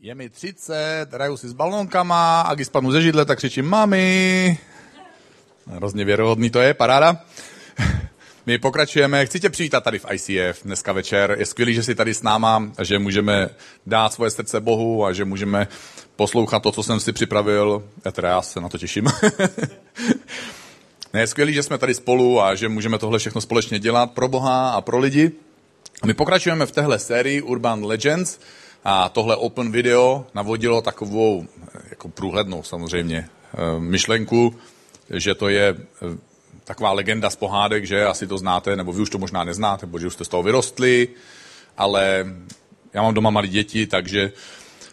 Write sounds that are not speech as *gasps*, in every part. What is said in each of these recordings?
Je mi 30, hraju si s balónkama a když spadnu ze židle, tak křičím mami. Hrozně věrohodný to je, paráda. *laughs* My pokračujeme, chci tě přivítat tady v ICF dneska večer. Je skvělý, že jsi tady s náma, že můžeme dát svoje srdce Bohu a že můžeme poslouchat to, co jsem si připravil. Já teda já se na to těším. *laughs* je skvělý, že jsme tady spolu a že můžeme tohle všechno společně dělat pro Boha a pro lidi. My pokračujeme v téhle sérii Urban Legends a tohle open video navodilo takovou jako průhlednou samozřejmě eh, myšlenku, že to je eh, taková legenda z pohádek, že asi to znáte, nebo vy už to možná neznáte, protože už jste z toho vyrostli, ale já mám doma malé děti, takže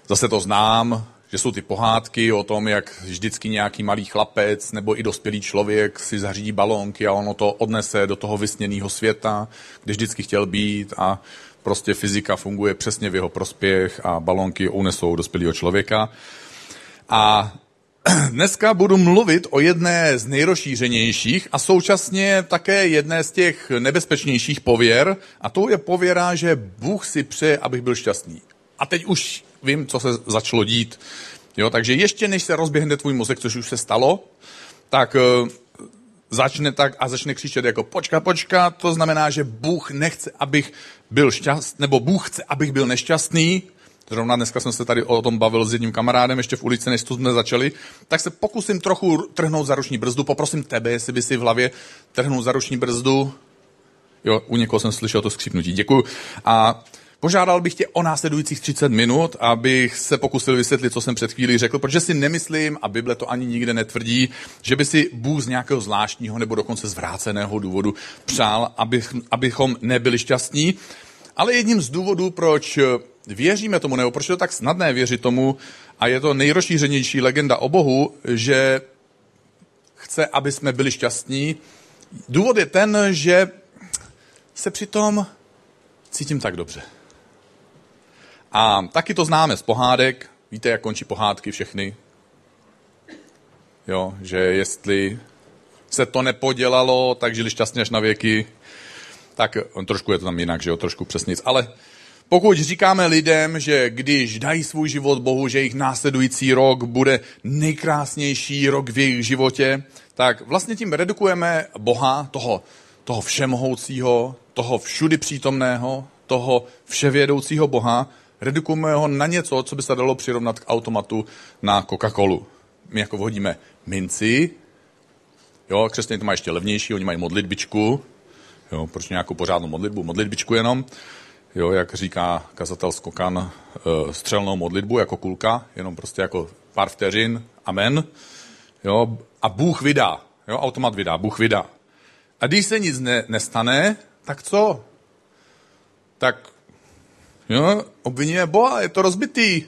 zase to znám, že jsou ty pohádky o tom, jak vždycky nějaký malý chlapec nebo i dospělý člověk si zařídí balónky a ono to odnese do toho vysněného světa, kde vždycky chtěl být a prostě fyzika funguje přesně v jeho prospěch a balónky unesou dospělého člověka. A *clears throat* dneska budu mluvit o jedné z nejrozšířenějších a současně také jedné z těch nebezpečnějších pověr a to je pověra, že Bůh si přeje, abych byl šťastný. A teď už vím, co se začalo dít. Jo, takže ještě než se rozběhne tvůj mozek, což už se stalo, tak uh, začne tak a začne křičet jako počka, počka, to znamená, že Bůh nechce, abych byl šťastný, nebo Bůh chce, abych byl nešťastný, Zrovna dneska jsem se tady o tom bavil s jedním kamarádem ještě v ulici, než jsme začali, tak se pokusím trochu trhnout za ruční brzdu. Poprosím tebe, jestli by si v hlavě trhnul za ruční brzdu. Jo, u někoho jsem slyšel to skřípnutí. Děkuji. A Požádal bych tě o následujících 30 minut, abych se pokusil vysvětlit, co jsem před chvílí řekl, protože si nemyslím, a Bible to ani nikde netvrdí, že by si Bůh z nějakého zvláštního nebo dokonce zvráceného důvodu přál, abych, abychom nebyli šťastní. Ale jedním z důvodů, proč věříme tomu, nebo proč je to tak snadné věřit tomu, a je to nejrozšířenější legenda o Bohu, že chce, aby jsme byli šťastní. Důvod je ten, že se přitom cítím tak dobře. A taky to známe z pohádek. Víte, jak končí pohádky všechny? Jo, že jestli se to nepodělalo, tak žili šťastně až na věky. Tak trošku je to tam jinak, že jo, trošku přesnic. Ale pokud říkáme lidem, že když dají svůj život Bohu, že jejich následující rok bude nejkrásnější rok v jejich životě, tak vlastně tím redukujeme Boha, toho, toho všemohoucího, toho všudy přítomného, toho vševědoucího Boha, redukujeme ho na něco, co by se dalo přirovnat k automatu na Coca-Colu. My jako vhodíme minci, jo, křesťané to mají ještě levnější, oni mají modlitbičku, jo, proč nějakou pořádnou modlitbu, modlitbičku jenom, jo, jak říká kazatel Skokan, eh, střelnou modlitbu jako kulka, jenom prostě jako pár vteřin, amen, jo, a Bůh vydá, jo, automat vydá, Bůh vydá. A když se nic ne, nestane, tak co? Tak Jo, obviníme Boha, je to rozbitý.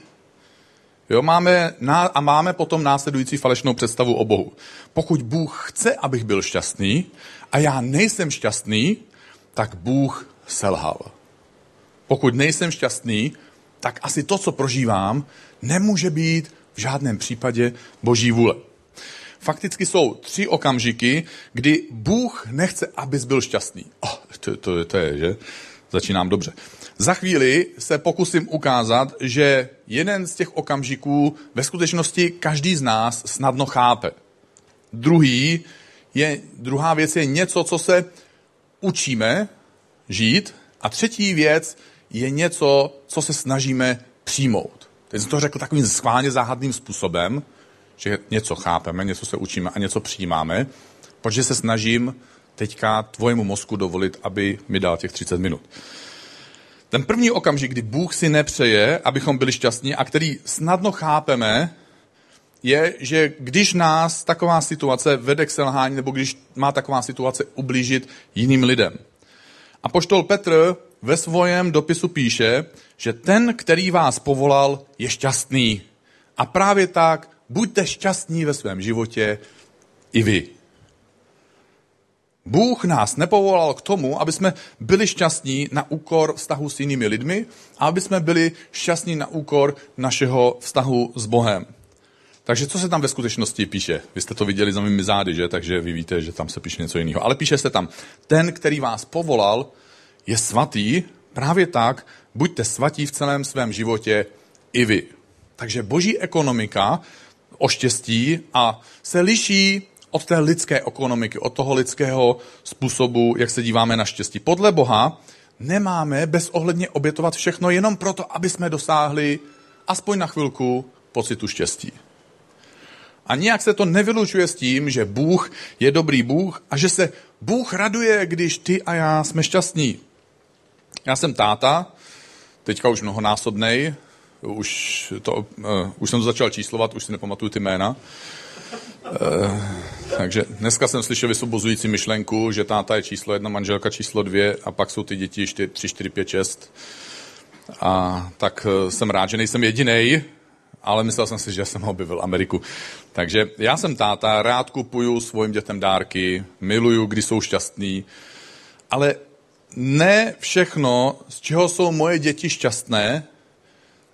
Jo, máme a máme potom následující falešnou představu o Bohu. Pokud Bůh chce, abych byl šťastný a já nejsem šťastný, tak Bůh selhal. Pokud nejsem šťastný, tak asi to, co prožívám, nemůže být v žádném případě boží vůle. Fakticky jsou tři okamžiky, kdy Bůh nechce, abys byl šťastný. Oh, to, to, to je, že? Začínám dobře. Za chvíli se pokusím ukázat, že jeden z těch okamžiků ve skutečnosti každý z nás snadno chápe. Druhý je, druhá věc je něco, co se učíme žít. A třetí věc je něco, co se snažíme přijmout. Teď jsem to řekl takovým schválně záhadným způsobem, že něco chápeme, něco se učíme a něco přijímáme, protože se snažím teďka tvojemu mozku dovolit, aby mi dal těch 30 minut. Ten první okamžik, kdy Bůh si nepřeje, abychom byli šťastní a který snadno chápeme, je, že když nás taková situace vede k selhání, nebo když má taková situace ublížit jiným lidem. A poštol Petr ve svém dopisu píše, že ten, který vás povolal, je šťastný. A právě tak buďte šťastní ve svém životě i vy. Bůh nás nepovolal k tomu, aby jsme byli šťastní na úkor vztahu s jinými lidmi a aby jsme byli šťastní na úkor našeho vztahu s Bohem. Takže co se tam ve skutečnosti píše? Vy jste to viděli za mými zády, že? Takže vy víte, že tam se píše něco jiného. Ale píše se tam, ten, který vás povolal, je svatý, právě tak, buďte svatí v celém svém životě i vy. Takže boží ekonomika o štěstí a se liší od té lidské ekonomiky, od toho lidského způsobu, jak se díváme na štěstí. Podle Boha nemáme bezohledně obětovat všechno jenom proto, aby jsme dosáhli aspoň na chvilku pocitu štěstí. A nijak se to nevylučuje s tím, že Bůh je dobrý Bůh a že se Bůh raduje, když ty a já jsme šťastní. Já jsem táta, teďka už mnohonásobnej, už, to, uh, už jsem to začal číslovat, už si nepamatuju ty jména. Uh, takže dneska jsem slyšel vysvobozující myšlenku, že táta je číslo jedna, manželka číslo dvě a pak jsou ty děti 3, 4, 5, 6. A tak uh, jsem rád, že nejsem jediný, ale myslel jsem si, že jsem objevil Ameriku. Takže já jsem táta, rád kupuju svým dětem dárky, miluju, když jsou šťastní, ale ne všechno, z čeho jsou moje děti šťastné,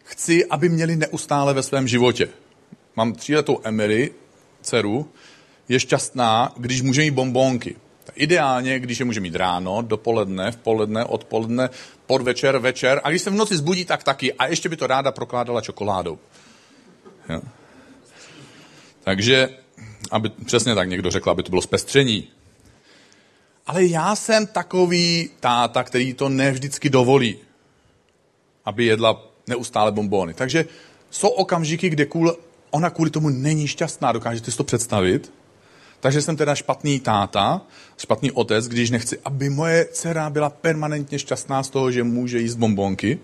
chci, aby měli neustále ve svém životě. Mám tříletou Emily, dceru, je šťastná, když může mít bombónky. Ideálně, když je může mít ráno, dopoledne, v poledne, odpoledne, podvečer, večer a když se v noci zbudí, tak taky. A ještě by to ráda prokládala čokoládou. Jo. Takže, aby, přesně tak někdo řekl, aby to bylo zpestření. Ale já jsem takový táta, který to nevždycky dovolí, aby jedla neustále bombóny. Takže jsou okamžiky, kde kvůli, ona kvůli tomu není šťastná, dokážete si to představit? Takže jsem teda špatný táta, špatný otec, když nechci, aby moje dcera byla permanentně šťastná z toho, že může jíst bombonky.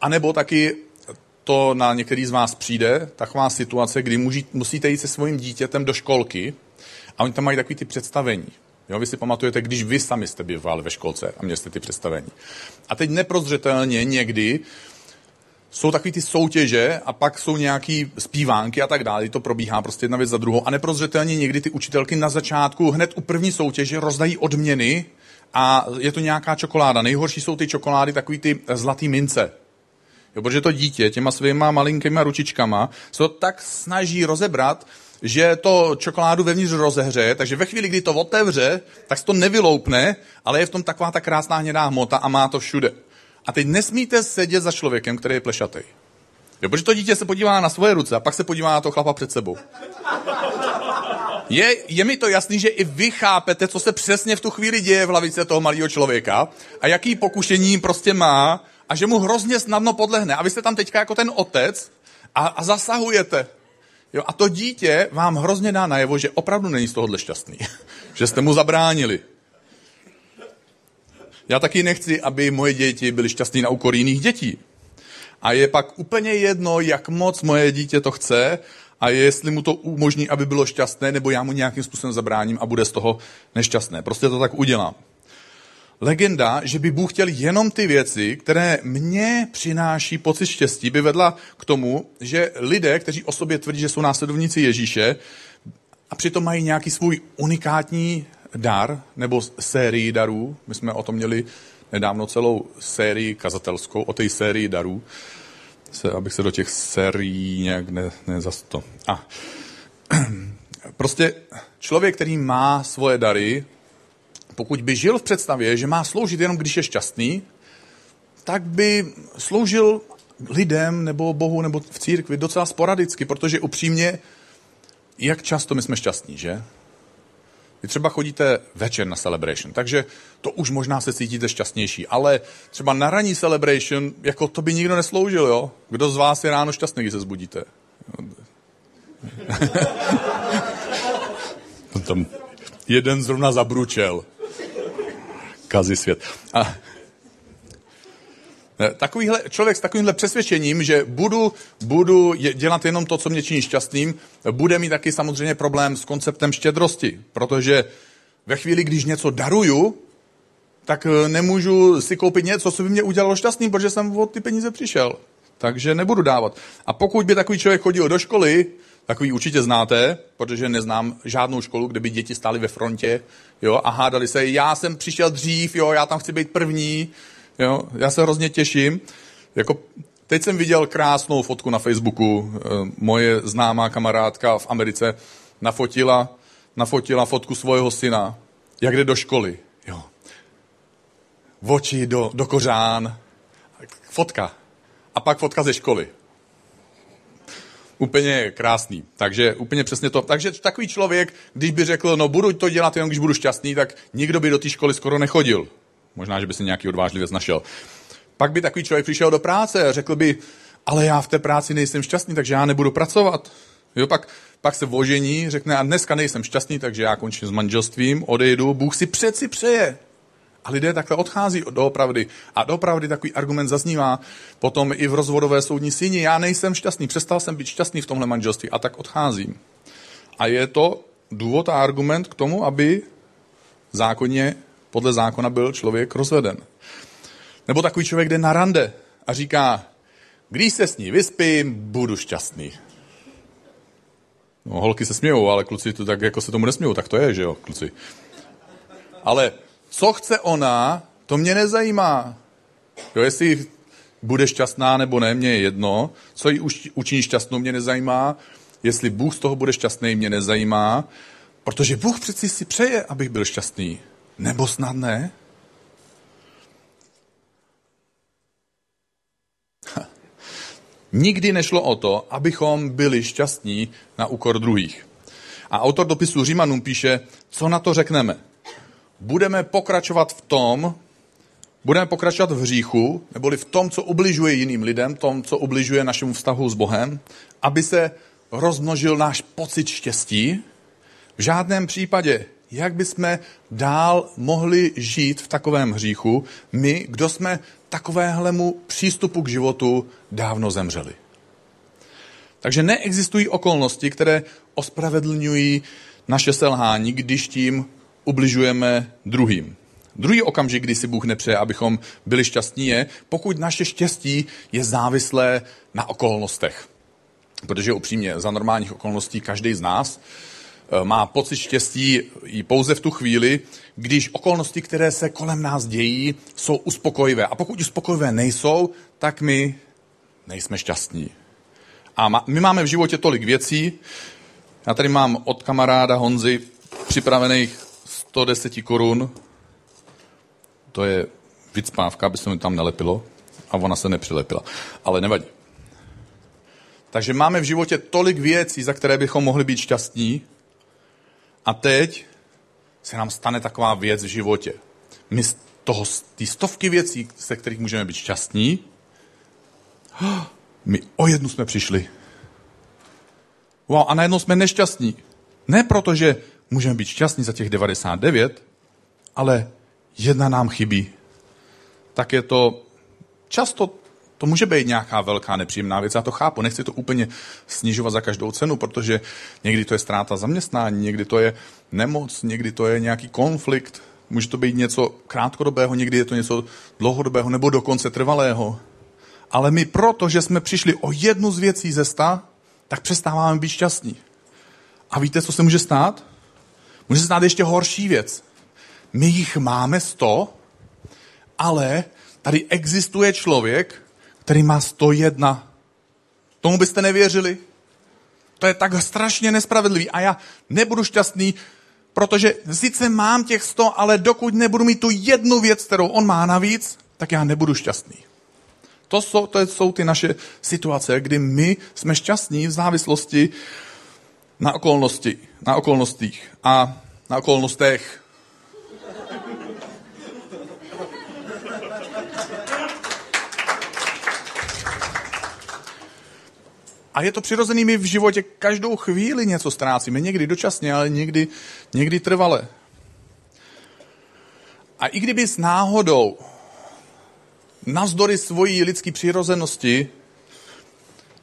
A nebo taky to na některý z vás přijde, taková situace, kdy musíte jít se svým dítětem do školky a oni tam mají takový ty představení. Jo, vy si pamatujete, když vy sami jste bývali ve školce a měli jste ty představení. A teď neprozřetelně někdy jsou takový ty soutěže a pak jsou nějaký zpívánky a tak dále. To probíhá prostě jedna věc za druhou. A neprozřetelně někdy ty učitelky na začátku hned u první soutěže rozdají odměny a je to nějaká čokoláda. Nejhorší jsou ty čokolády, takový ty zlatý mince. Jo, protože to dítě těma svýma malinkýma ručičkama se to tak snaží rozebrat, že to čokoládu vevnitř rozehřeje, takže ve chvíli, kdy to otevře, tak se to nevyloupne, ale je v tom taková ta krásná hnědá hmota a má to všude. A teď nesmíte sedět za člověkem, který je plešatý. Jo, protože to dítě se podívá na svoje ruce a pak se podívá na to chlapa před sebou. Je, je mi to jasný, že i vy chápete, co se přesně v tu chvíli děje v hlavice toho malého člověka a jaký pokušení prostě má a že mu hrozně snadno podlehne. A vy jste tam teďka jako ten otec a, a zasahujete. Jo, a to dítě vám hrozně dá najevo, že opravdu není z tohohle šťastný. *laughs* že jste mu zabránili. Já taky nechci, aby moje děti byly šťastné na úkor jiných dětí. A je pak úplně jedno, jak moc moje dítě to chce a jestli mu to umožní, aby bylo šťastné, nebo já mu nějakým způsobem zabráním a bude z toho nešťastné. Prostě to tak udělám. Legenda, že by Bůh chtěl jenom ty věci, které mně přináší pocit štěstí, by vedla k tomu, že lidé, kteří o sobě tvrdí, že jsou následovníci Ježíše, a přitom mají nějaký svůj unikátní dar nebo sérii darů. My jsme o tom měli nedávno celou sérii kazatelskou, o té sérii darů, se, abych se do těch sérií nějak ne, nezasto. A *clears throat* prostě člověk, který má svoje dary, pokud by žil v představě, že má sloužit jenom když je šťastný, tak by sloužil lidem nebo Bohu nebo v církvi docela sporadicky, protože upřímně, jak často my jsme šťastní, že? Vy třeba chodíte večer na celebration, takže to už možná se cítíte šťastnější, ale třeba na ranní celebration, jako to by nikdo nesloužil, jo? Kdo z vás je ráno šťastný, když se zbudíte? *laughs* Tam jeden zrovna zabručel. Kazí svět. A Takovýhle, člověk s takovýmhle přesvědčením, že budu, budu dělat jenom to, co mě činí šťastným, bude mít taky samozřejmě problém s konceptem štědrosti, protože ve chvíli, když něco daruju, tak eh, nemůžu si koupit něco, co by mě udělalo šťastným, protože jsem o ty peníze přišel. Takže nebudu dávat. A pokud by takový člověk chodil do školy, takový určitě znáte, protože neznám žádnou školu, kde by děti stály ve frontě jo, a hádali se, já jsem přišel dřív, jo, já tam chci být první, Jo? Já se hrozně těším. Jako, teď jsem viděl krásnou fotku na Facebooku. Eh, moje známá kamarádka v Americe nafotila, nafotila fotku svého syna, jak jde do školy. Jo. V oči do, do kořán. Fotka. A pak fotka ze školy. úplně krásný. Takže úplně přesně to. Takže takový člověk, když by řekl, no budu to dělat jenom, když budu šťastný, tak nikdo by do té školy skoro nechodil. Možná, že by si nějaký odvážlivec našel. Pak by takový člověk přišel do práce a řekl by, ale já v té práci nejsem šťastný, takže já nebudu pracovat. Jo, pak, pak se vožení, řekne, a dneska nejsem šťastný, takže já končím s manželstvím, odejdu, Bůh si přeci přeje. A lidé takhle odchází doopravdy. A doopravdy takový argument zaznívá potom i v rozvodové soudní síni. Já nejsem šťastný, přestal jsem být šťastný v tomhle manželství a tak odcházím. A je to důvod a argument k tomu, aby zákonně, podle zákona byl člověk rozveden. Nebo takový člověk jde na rande a říká, když se s ní vyspím, budu šťastný. No, holky se smějou, ale kluci to tak jako se tomu nesmějou, tak to je, že jo, kluci. Ale co chce ona, to mě nezajímá. Jo, jestli bude šťastná nebo ne, mě je jedno. Co ji učiní šťastnou, mě nezajímá. Jestli Bůh z toho bude šťastný, mě nezajímá. Protože Bůh přeci si přeje, abych byl šťastný. Nebo snad ne? Nikdy nešlo o to, abychom byli šťastní na úkor druhých. A autor dopisu Římanům píše, co na to řekneme. Budeme pokračovat v tom, budeme pokračovat v hříchu, neboli v tom, co ubližuje jiným lidem, tom, co ubližuje našemu vztahu s Bohem, aby se rozmnožil náš pocit štěstí. V žádném případě, jak bychom dál mohli žít v takovém hříchu, my, kdo jsme takovéhlemu přístupu k životu dávno zemřeli. Takže neexistují okolnosti, které ospravedlňují naše selhání, když tím ubližujeme druhým. Druhý okamžik, kdy si Bůh nepřeje, abychom byli šťastní, je, pokud naše štěstí je závislé na okolnostech. Protože upřímně, za normálních okolností každý z nás má pocit štěstí i pouze v tu chvíli, když okolnosti, které se kolem nás dějí, jsou uspokojivé. A pokud uspokojivé nejsou, tak my nejsme šťastní. A my máme v životě tolik věcí. Já tady mám od kamaráda Honzy připravených 110 korun. To je vycpávka, aby se mi tam nelepilo. A ona se nepřilepila. Ale nevadí. Takže máme v životě tolik věcí, za které bychom mohli být šťastní. A teď se nám stane taková věc v životě. My z toho, ty stovky věcí, se kterých můžeme být šťastní, *gasps* my o jednu jsme přišli. Wow, a najednou jsme nešťastní. Ne proto, že můžeme být šťastní za těch 99, ale jedna nám chybí. Tak je to často to může být nějaká velká nepříjemná věc, já to chápu, nechci to úplně snižovat za každou cenu, protože někdy to je ztráta zaměstnání, někdy to je nemoc, někdy to je nějaký konflikt, může to být něco krátkodobého, někdy je to něco dlouhodobého nebo dokonce trvalého. Ale my proto, že jsme přišli o jednu z věcí ze sta, tak přestáváme být šťastní. A víte, co se může stát? Může se stát ještě horší věc. My jich máme sto, ale tady existuje člověk, který má 101. Tomu byste nevěřili? To je tak strašně nespravedlivý. A já nebudu šťastný, protože sice mám těch 100, ale dokud nebudu mít tu jednu věc, kterou on má navíc, tak já nebudu šťastný. To jsou, to jsou ty naše situace, kdy my jsme šťastní v závislosti na okolnosti, na okolnostích a na okolnostech. A je to přirozený, my v životě každou chvíli něco ztrácíme. Někdy dočasně, ale někdy, někdy trvale. A i kdyby s náhodou, navzdory svojí lidské přirozenosti,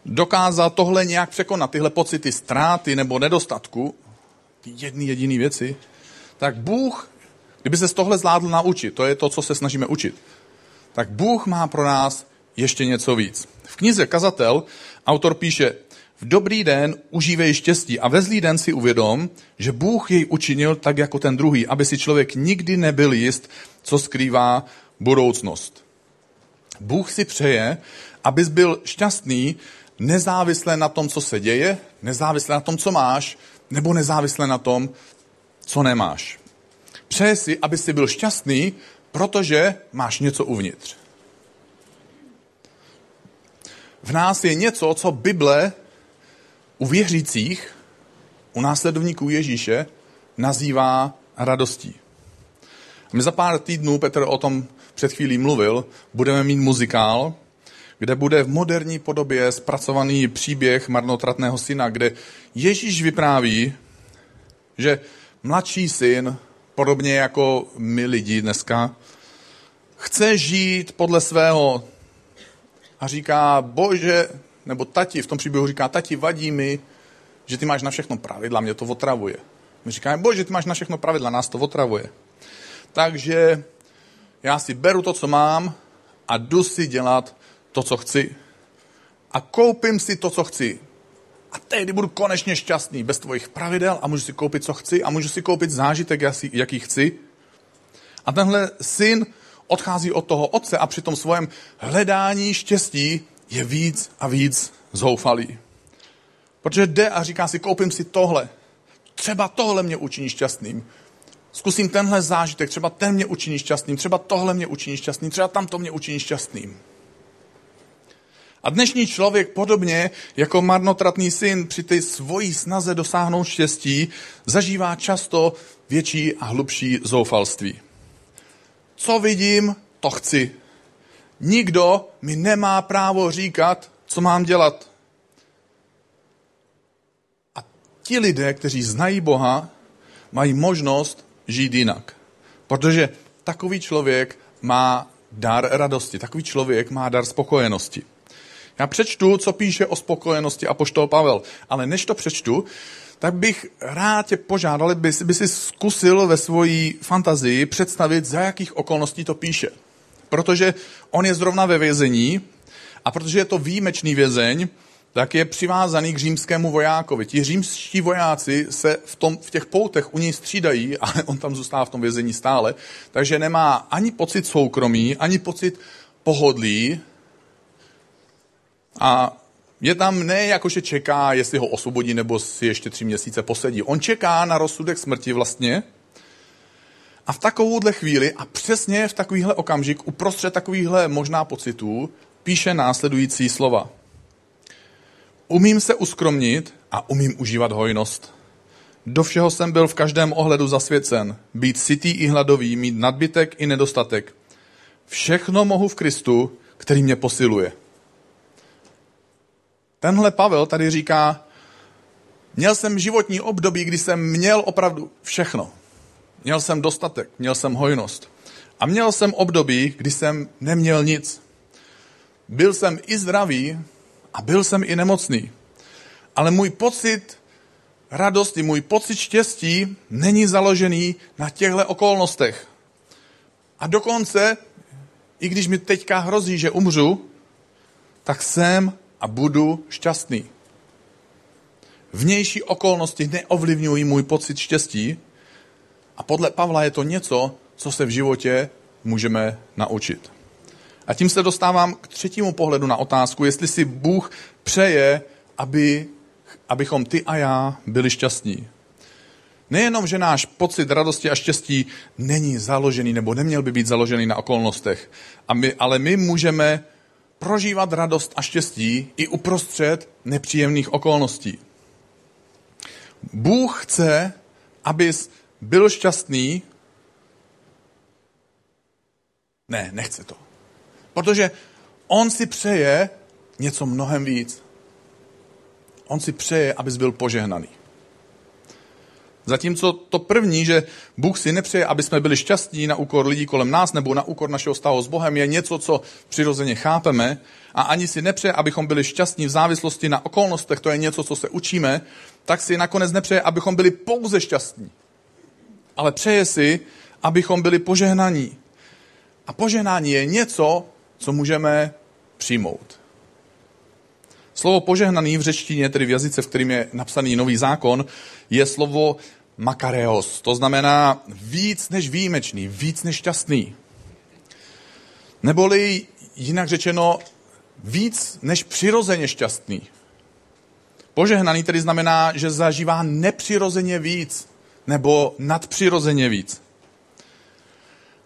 dokázal tohle nějak překonat, tyhle pocity ztráty nebo nedostatku, ty jedny jediný věci, tak Bůh, kdyby se z tohle zvládl naučit, to je to, co se snažíme učit, tak Bůh má pro nás ještě něco víc. V knize Kazatel autor píše, v dobrý den užívej štěstí a ve zlý den si uvědom, že Bůh jej učinil tak jako ten druhý, aby si člověk nikdy nebyl jist, co skrývá budoucnost. Bůh si přeje, abys byl šťastný nezávisle na tom, co se děje, nezávisle na tom, co máš, nebo nezávisle na tom, co nemáš. Přeje si, aby si byl šťastný, protože máš něco uvnitř. V nás je něco, co Bible u věřících, u následovníků Ježíše, nazývá radostí. My za pár týdnů, Petr o tom před chvílí mluvil, budeme mít muzikál, kde bude v moderní podobě zpracovaný příběh marnotratného syna, kde Ježíš vypráví, že mladší syn, podobně jako my lidi dneska, chce žít podle svého a říká, bože, nebo tati, v tom příběhu říká, tati, vadí mi, že ty máš na všechno pravidla, mě to otravuje. My říkáme, bože, ty máš na všechno pravidla, nás to otravuje. Takže já si beru to, co mám a jdu si dělat to, co chci. A koupím si to, co chci. A tehdy budu konečně šťastný bez tvojich pravidel a můžu si koupit, co chci a můžu si koupit zážitek, jaký chci. A tenhle syn odchází od toho otce a při tom svém hledání štěstí je víc a víc zoufalý. Protože jde a říká si, koupím si tohle. Třeba tohle mě učiní šťastným. Zkusím tenhle zážitek, třeba ten mě učiní šťastným, třeba tohle mě učiní šťastným, třeba tam to mě učiní šťastným. A dnešní člověk, podobně jako marnotratný syn při té svojí snaze dosáhnout štěstí, zažívá často větší a hlubší zoufalství. Co vidím, to chci. Nikdo mi nemá právo říkat, co mám dělat. A ti lidé, kteří znají Boha, mají možnost žít jinak. Protože takový člověk má dar radosti, takový člověk má dar spokojenosti. Já přečtu, co píše o spokojenosti a poštol Pavel, ale než to přečtu, tak bych rád tě požádal, aby by si zkusil ve svojí fantazii představit, za jakých okolností to píše. Protože on je zrovna ve vězení a protože je to výjimečný vězeň, tak je přivázaný k římskému vojákovi. Ti římští vojáci se v, tom, v těch poutech u něj střídají, *laughs* ale on tam zůstává v tom vězení stále, takže nemá ani pocit soukromí, ani pocit pohodlí a je tam ne jako, že čeká, jestli ho osvobodí nebo si ještě tři měsíce posedí. On čeká na rozsudek smrti vlastně a v takovouhle chvíli a přesně v takovýhle okamžik, uprostřed takovýchhle možná pocitů, píše následující slova. Umím se uskromnit a umím užívat hojnost. Do všeho jsem byl v každém ohledu zasvěcen. Být sytý i hladový, mít nadbytek i nedostatek. Všechno mohu v Kristu, který mě posiluje. Tenhle Pavel tady říká, měl jsem životní období, kdy jsem měl opravdu všechno. Měl jsem dostatek, měl jsem hojnost. A měl jsem období, kdy jsem neměl nic. Byl jsem i zdravý a byl jsem i nemocný. Ale můj pocit radosti, můj pocit štěstí není založený na těchto okolnostech. A dokonce, i když mi teďka hrozí, že umřu, tak jsem a budu šťastný. Vnější okolnosti neovlivňují můj pocit štěstí a podle Pavla je to něco, co se v životě můžeme naučit. A tím se dostávám k třetímu pohledu na otázku, jestli si Bůh přeje, aby, abychom ty a já byli šťastní. Nejenom, že náš pocit radosti a štěstí není založený nebo neměl by být založený na okolnostech, a my, ale my můžeme prožívat radost a štěstí i uprostřed nepříjemných okolností. Bůh chce, abys byl šťastný. Ne, nechce to. Protože on si přeje něco mnohem víc. On si přeje, abys byl požehnaný. Zatímco to první, že Bůh si nepřeje, aby jsme byli šťastní na úkor lidí kolem nás nebo na úkor našeho vztahu s Bohem, je něco, co přirozeně chápeme a ani si nepřeje, abychom byli šťastní v závislosti na okolnostech, to je něco, co se učíme, tak si nakonec nepřeje, abychom byli pouze šťastní. Ale přeje si, abychom byli požehnaní. A požehnání je něco, co můžeme přijmout. Slovo požehnaný v řečtině, tedy v jazyce, v kterým je napsaný nový zákon, je slovo makareos. To znamená víc než výjimečný, víc než šťastný. Neboli jinak řečeno víc než přirozeně šťastný. Požehnaný tedy znamená, že zažívá nepřirozeně víc nebo nadpřirozeně víc.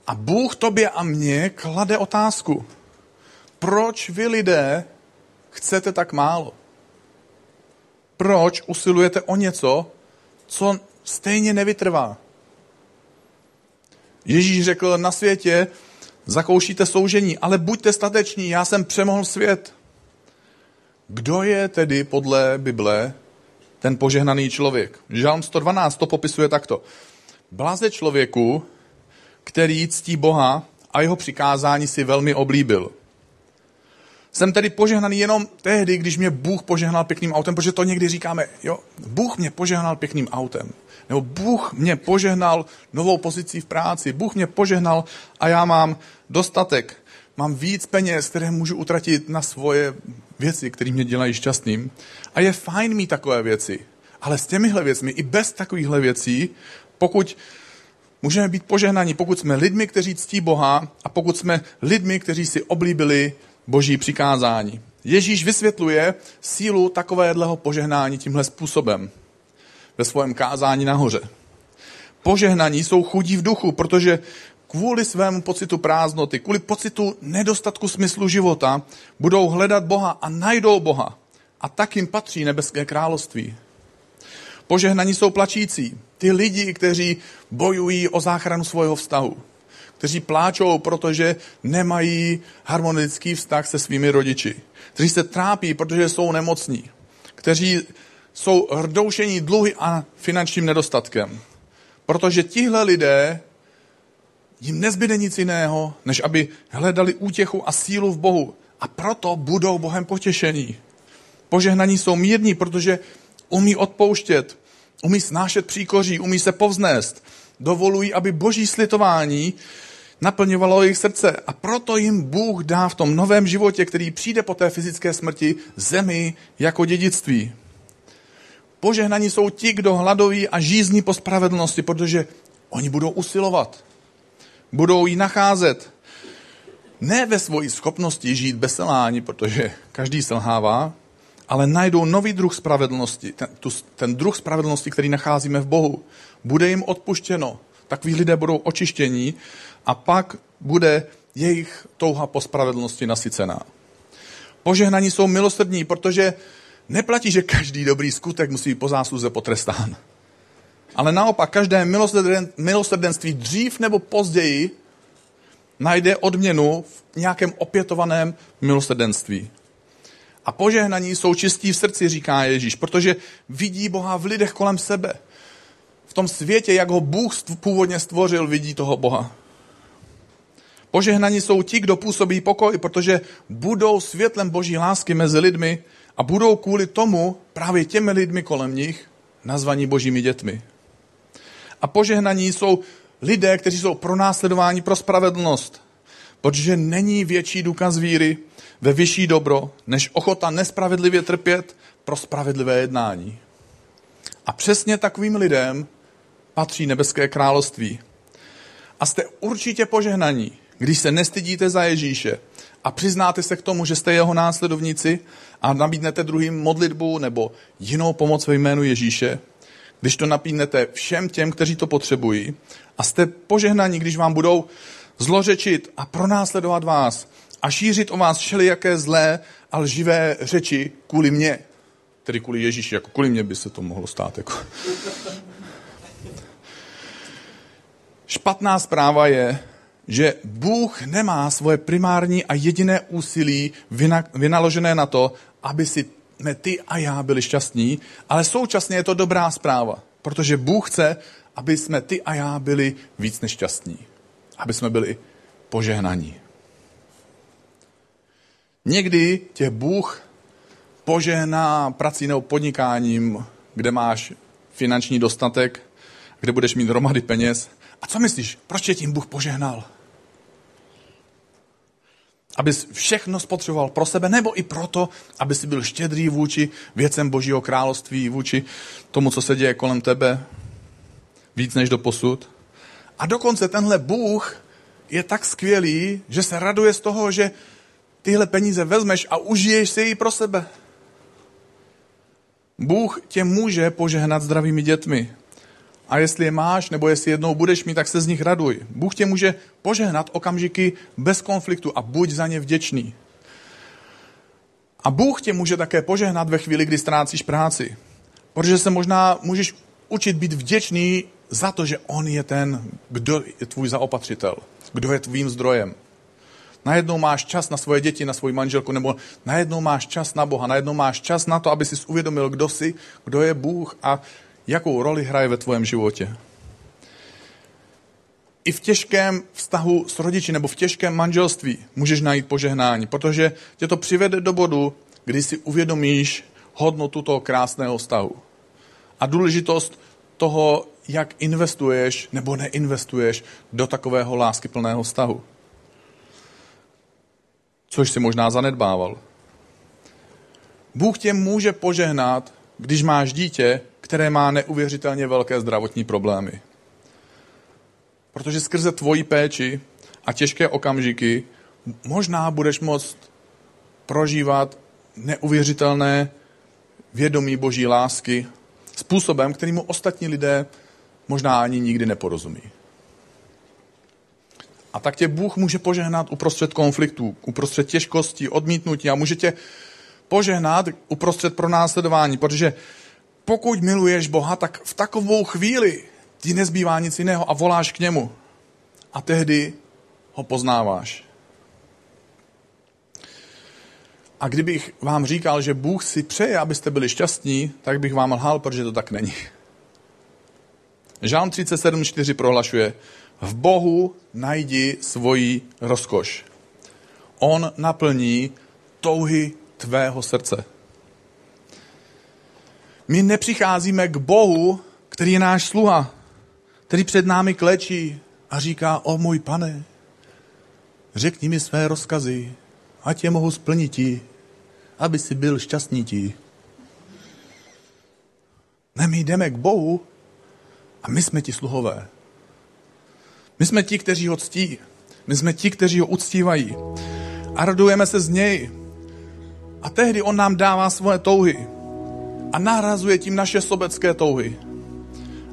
A Bůh tobě a mně klade otázku. Proč vy lidé chcete tak málo? proč usilujete o něco, co stejně nevytrvá. Ježíš řekl na světě, zakoušíte soužení, ale buďte stateční, já jsem přemohl svět. Kdo je tedy podle Bible ten požehnaný člověk? Žalm 112 to popisuje takto. Bláze člověku, který ctí Boha a jeho přikázání si velmi oblíbil. Jsem tedy požehnaný jenom tehdy, když mě Bůh požehnal pěkným autem, protože to někdy říkáme, jo, Bůh mě požehnal pěkným autem. Nebo Bůh mě požehnal novou pozicí v práci. Bůh mě požehnal a já mám dostatek. Mám víc peněz, které můžu utratit na svoje věci, které mě dělají šťastným. A je fajn mít takové věci. Ale s těmihle věcmi, i bez takovýchhle věcí, pokud můžeme být požehnaní, pokud jsme lidmi, kteří ctí Boha a pokud jsme lidmi, kteří si oblíbili boží přikázání. Ježíš vysvětluje sílu takovéhleho požehnání tímhle způsobem ve svém kázání nahoře. Požehnaní jsou chudí v duchu, protože kvůli svému pocitu prázdnoty, kvůli pocitu nedostatku smyslu života, budou hledat Boha a najdou Boha. A tak jim patří nebeské království. Požehnaní jsou plačící. Ty lidi, kteří bojují o záchranu svého vztahu. Kteří pláčou, protože nemají harmonický vztah se svými rodiči. Kteří se trápí, protože jsou nemocní. Kteří jsou hrdoušení dluhy a finančním nedostatkem. Protože tihle lidé jim nezbyde nic jiného, než aby hledali útěchu a sílu v Bohu. A proto budou Bohem potěšení. Požehnaní jsou mírní, protože umí odpouštět, umí snášet příkoří, umí se povznést. Dovolují, aby boží slitování naplňovalo jejich srdce. A proto jim Bůh dá v tom novém životě, který přijde po té fyzické smrti, zemi jako dědictví. Požehnaní jsou ti, kdo hladoví a žízní po spravedlnosti, protože oni budou usilovat. Budou ji nacházet. Ne ve svoji schopnosti žít bez selhání, protože každý selhává, ale najdou nový druh spravedlnosti. Ten, tu, ten druh spravedlnosti, který nacházíme v Bohu. Bude jim odpuštěno. Takoví lidé budou očištění a pak bude jejich touha po spravedlnosti nasycená. Požehnaní jsou milosrdní, protože neplatí, že každý dobrý skutek musí být po zásluze potrestán. Ale naopak, každé milosrdenství dřív nebo později najde odměnu v nějakém opětovaném milosrdenství. A požehnaní jsou čistí v srdci, říká Ježíš, protože vidí Boha v lidech kolem sebe. V tom světě, jak ho Bůh původně stvořil, vidí toho Boha. Požehnaní jsou ti, kdo působí pokoj, protože budou světlem boží lásky mezi lidmi a budou kvůli tomu právě těmi lidmi kolem nich nazvaní božími dětmi. A požehnaní jsou lidé, kteří jsou pronásledováni pro spravedlnost, protože není větší důkaz víry ve vyšší dobro, než ochota nespravedlivě trpět pro spravedlivé jednání. A přesně takovým lidem patří nebeské království. A jste určitě požehnaní, když se nestydíte za Ježíše a přiznáte se k tomu, že jste jeho následovníci a nabídnete druhým modlitbu nebo jinou pomoc ve jménu Ježíše, když to napídnete všem těm, kteří to potřebují a jste požehnaní, když vám budou zlořečit a pronásledovat vás a šířit o vás všelijaké zlé a lživé řeči kvůli mně. Tedy kvůli Ježíši, jako kvůli mně by se to mohlo stát. Jako. Špatná zpráva je, že Bůh nemá svoje primární a jediné úsilí vynaložené na to, aby si ne ty a já byli šťastní, ale současně je to dobrá zpráva, protože Bůh chce, aby jsme ty a já byli víc než šťastní. Aby jsme byli požehnaní. Někdy tě Bůh požehná prací nebo podnikáním, kde máš finanční dostatek, kde budeš mít hromady peněz. A co myslíš, proč tě tím Bůh požehnal? Abys všechno spotřeboval pro sebe, nebo i proto, aby si byl štědrý vůči věcem Božího království, vůči tomu, co se děje kolem tebe, víc než do posud. A dokonce tenhle Bůh je tak skvělý, že se raduje z toho, že tyhle peníze vezmeš a užiješ si ji pro sebe. Bůh tě může požehnat zdravými dětmi. A jestli je máš, nebo jestli jednou budeš mít, tak se z nich raduj. Bůh tě může požehnat okamžiky bez konfliktu a buď za ně vděčný. A Bůh tě může také požehnat ve chvíli, kdy ztrácíš práci. Protože se možná můžeš učit být vděčný za to, že on je ten, kdo je tvůj zaopatřitel, kdo je tvým zdrojem. Najednou máš čas na svoje děti, na svoji manželku, nebo najednou máš čas na Boha, najednou máš čas na to, aby si uvědomil, kdo jsi, kdo je Bůh a jakou roli hraje ve tvém životě. I v těžkém vztahu s rodiči nebo v těžkém manželství můžeš najít požehnání, protože tě to přivede do bodu, kdy si uvědomíš hodnotu toho krásného vztahu. A důležitost toho, jak investuješ nebo neinvestuješ do takového láskyplného vztahu. Což si možná zanedbával. Bůh tě může požehnat, když máš dítě, které má neuvěřitelně velké zdravotní problémy. Protože skrze tvoji péči a těžké okamžiky možná budeš moct prožívat neuvěřitelné vědomí boží lásky způsobem, kterýmu ostatní lidé možná ani nikdy neporozumí. A tak tě Bůh může požehnat uprostřed konfliktů, uprostřed těžkostí, odmítnutí a může tě požehnat uprostřed pronásledování, protože pokud miluješ Boha, tak v takovou chvíli ti nezbývá nic jiného a voláš k němu. A tehdy ho poznáváš. A kdybych vám říkal, že Bůh si přeje, abyste byli šťastní, tak bych vám lhal, protože to tak není. Žán 37.4 prohlašuje, v Bohu najdi svoji rozkoš. On naplní touhy tvého srdce. My nepřicházíme k Bohu, který je náš sluha, který před námi klečí a říká, o můj pane, řekni mi své rozkazy, ať je mohu splnit aby si byl šťastný Ne, my jdeme k Bohu a my jsme ti sluhové. My jsme ti, kteří ho ctí. My jsme ti, kteří ho uctívají. A radujeme se z něj. A tehdy on nám dává svoje touhy. A nahrazuje tím naše sobecké touhy.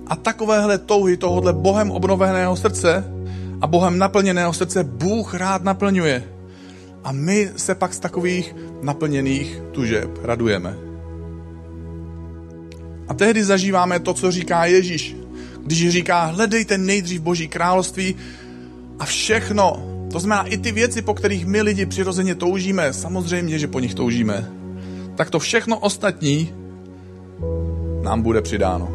A takovéhle touhy tohohle Bohem obnoveného srdce a Bohem naplněného srdce Bůh rád naplňuje. A my se pak z takových naplněných tužeb radujeme. A tehdy zažíváme to, co říká Ježíš. Když říká, hledejte nejdřív Boží království a všechno, to znamená i ty věci, po kterých my lidi přirozeně toužíme, samozřejmě, že po nich toužíme, tak to všechno ostatní nám bude přidáno.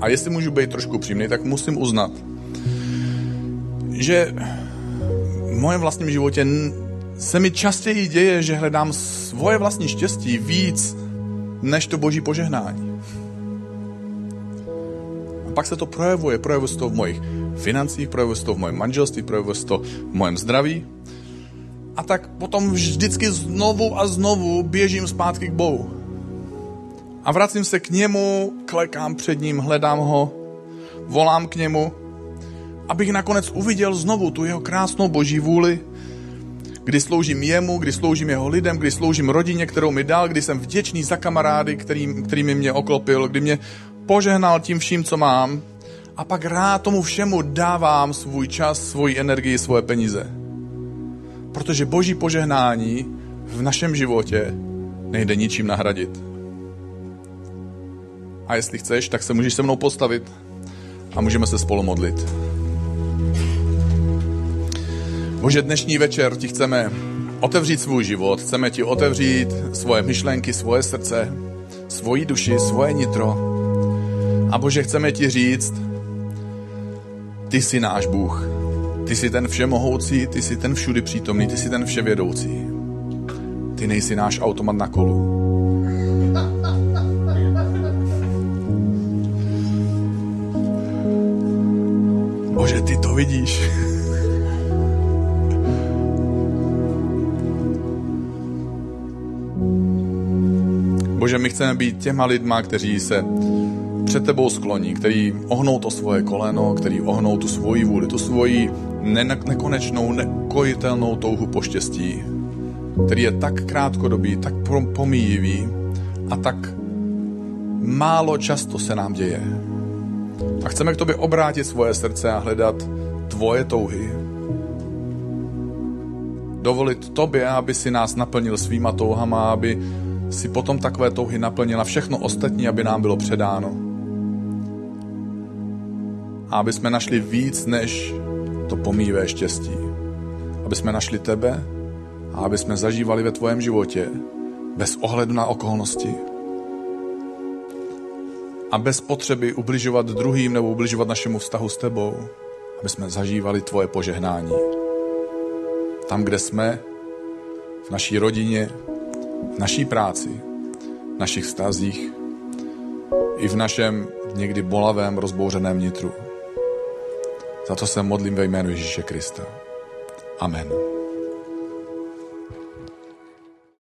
A jestli můžu být trošku přímný, tak musím uznat, že v mojem vlastním životě se mi častěji děje, že hledám svoje vlastní štěstí víc než to boží požehnání. A pak se to projevuje. Projevuje se to v mojich financích, projevuje se to v mojem manželství, projevuje se to v mojem zdraví. A tak potom vždycky znovu a znovu běžím zpátky k Bohu. A vracím se k němu, klekám před ním, hledám ho, volám k němu abych nakonec uviděl znovu tu jeho krásnou boží vůli, kdy sloužím jemu, kdy sloužím jeho lidem, kdy sloužím rodině, kterou mi dal, kdy jsem vděčný za kamarády, který, kterými mě oklopil, kdy mě požehnal tím vším, co mám a pak rád tomu všemu dávám svůj čas, svoji energii, svoje peníze. Protože boží požehnání v našem životě nejde ničím nahradit. A jestli chceš, tak se můžeš se mnou postavit a můžeme se spolu modlit. Bože, dnešní večer ti chceme otevřít svůj život, chceme ti otevřít svoje myšlenky, svoje srdce, svoji duši, svoje nitro. A Bože, chceme ti říct, ty jsi náš Bůh. Ty jsi ten všemohoucí, ty jsi ten všudy přítomný, ty jsi ten vševědoucí. Ty nejsi náš automat na kolu. Bože, ty to vidíš. Bože, my chceme být těma lidma, kteří se před tebou skloní, který ohnou to svoje koleno, který ohnou tu svoji vůli, tu svoji nekonečnou, nekojitelnou touhu po štěstí, který je tak krátkodobý, tak pomíjivý a tak málo často se nám děje. A chceme k tobě obrátit svoje srdce a hledat tvoje touhy. dovolit tobě, aby si nás naplnil svýma touhama, aby si potom takové touhy naplnila všechno ostatní, aby nám bylo předáno. A aby jsme našli víc než to pomívé štěstí. Aby jsme našli tebe a aby jsme zažívali ve tvém životě bez ohledu na okolnosti a bez potřeby ubližovat druhým nebo ubližovat našemu vztahu s tebou, aby jsme zažívali tvoje požehnání. Tam, kde jsme, v naší rodině, v naší práci, v našich vztazích, i v našem někdy bolavém, rozbouřeném nitru. Za to se modlím ve jménu Ježíše Krista. Amen.